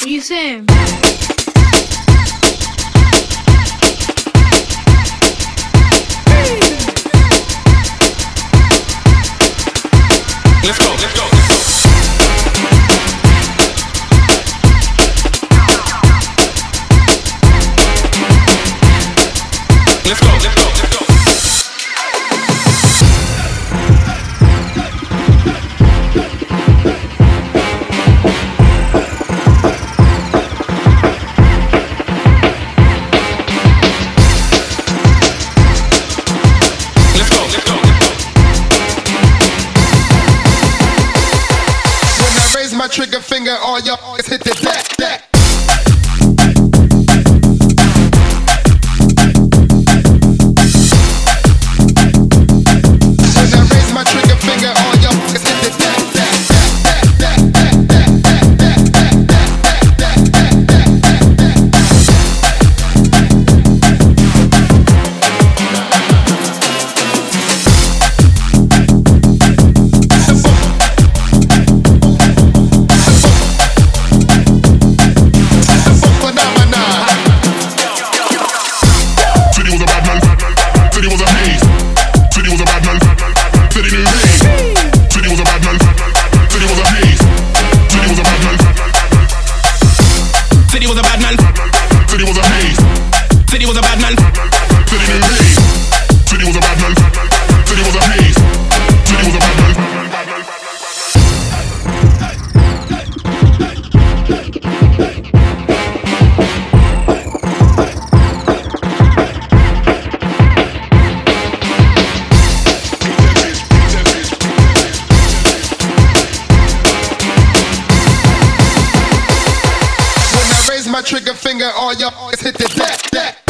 What you saying? my trigger finger, all y'all hit the back, back. baby. trigger finger, all your boys hit the deck, deck.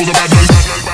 with a bad